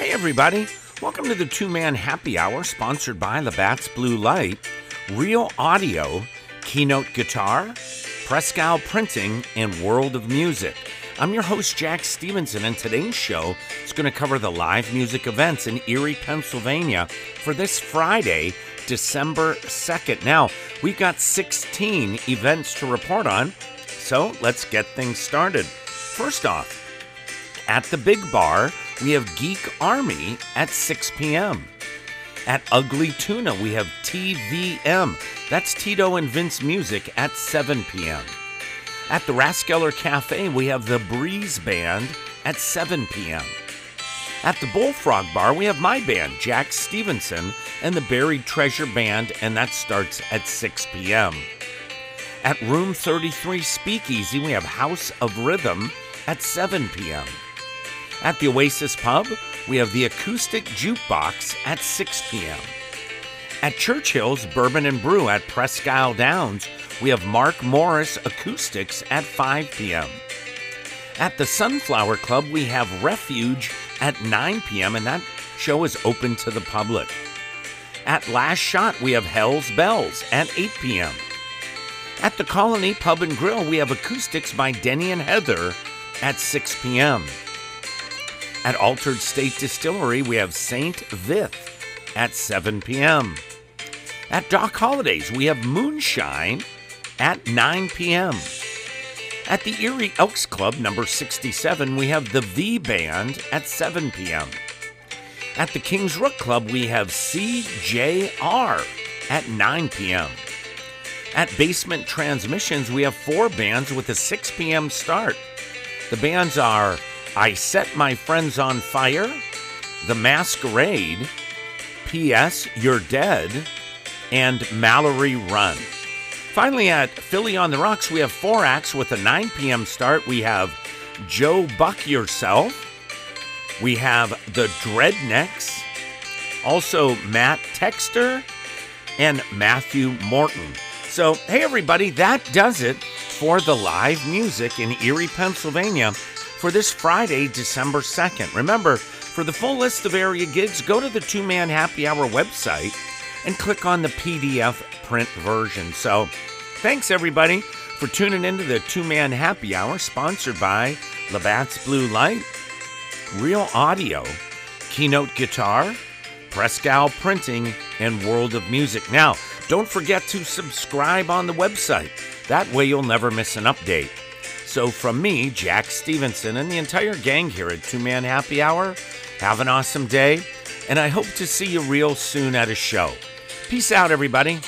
Hey, everybody. Welcome to the two man happy hour sponsored by Labatt's Blue Light, Real Audio, Keynote Guitar, Prescal Printing, and World of Music. I'm your host, Jack Stevenson, and today's show is going to cover the live music events in Erie, Pennsylvania for this Friday, December 2nd. Now, we've got 16 events to report on, so let's get things started. First off, at the Big Bar, we have Geek Army at 6 p.m. At Ugly Tuna, we have TVM. That's Tito and Vince Music at 7 p.m. At the Raskeller Cafe, we have the Breeze Band at 7 p.m. At the Bullfrog Bar, we have my band, Jack Stevenson, and the Buried Treasure Band, and that starts at 6 p.m. At Room 33 Speakeasy, we have House of Rhythm at 7 p.m. At the Oasis Pub, we have the Acoustic Jukebox at 6 p.m. At Churchill's Bourbon and Brew at Presque Isle Downs, we have Mark Morris Acoustics at 5 p.m. At the Sunflower Club, we have Refuge at 9 p.m., and that show is open to the public. At Last Shot, we have Hell's Bells at 8 p.m. At the Colony Pub and Grill, we have Acoustics by Denny and Heather at 6 p.m. At Altered State Distillery, we have Saint Vith at 7 p.m. At Doc Holidays, we have Moonshine at 9 p.m. At the Erie Elks Club, number 67, we have the V Band at 7 p.m. At the King's Rook Club, we have CJR at 9 p.m. At Basement Transmissions, we have four bands with a 6 p.m. start. The bands are I Set My Friends on Fire, The Masquerade, P.S. You're Dead, and Mallory Run. Finally, at Philly on the Rocks, we have four acts with a 9 p.m. start. We have Joe Buck Yourself, we have the Dreadnecks, also Matt Texter, and Matthew Morton. So, hey everybody, that does it for the live music in Erie, Pennsylvania for this Friday, December 2nd. Remember, for the full list of area gigs, go to the Two Man Happy Hour website and click on the PDF print version. So, thanks everybody for tuning into the Two Man Happy Hour, sponsored by Labatt's Blue Light, Real Audio, Keynote Guitar, Prescal Printing, and World of Music. Now, don't forget to subscribe on the website. That way you'll never miss an update. So, from me, Jack Stevenson, and the entire gang here at Two Man Happy Hour, have an awesome day, and I hope to see you real soon at a show. Peace out, everybody.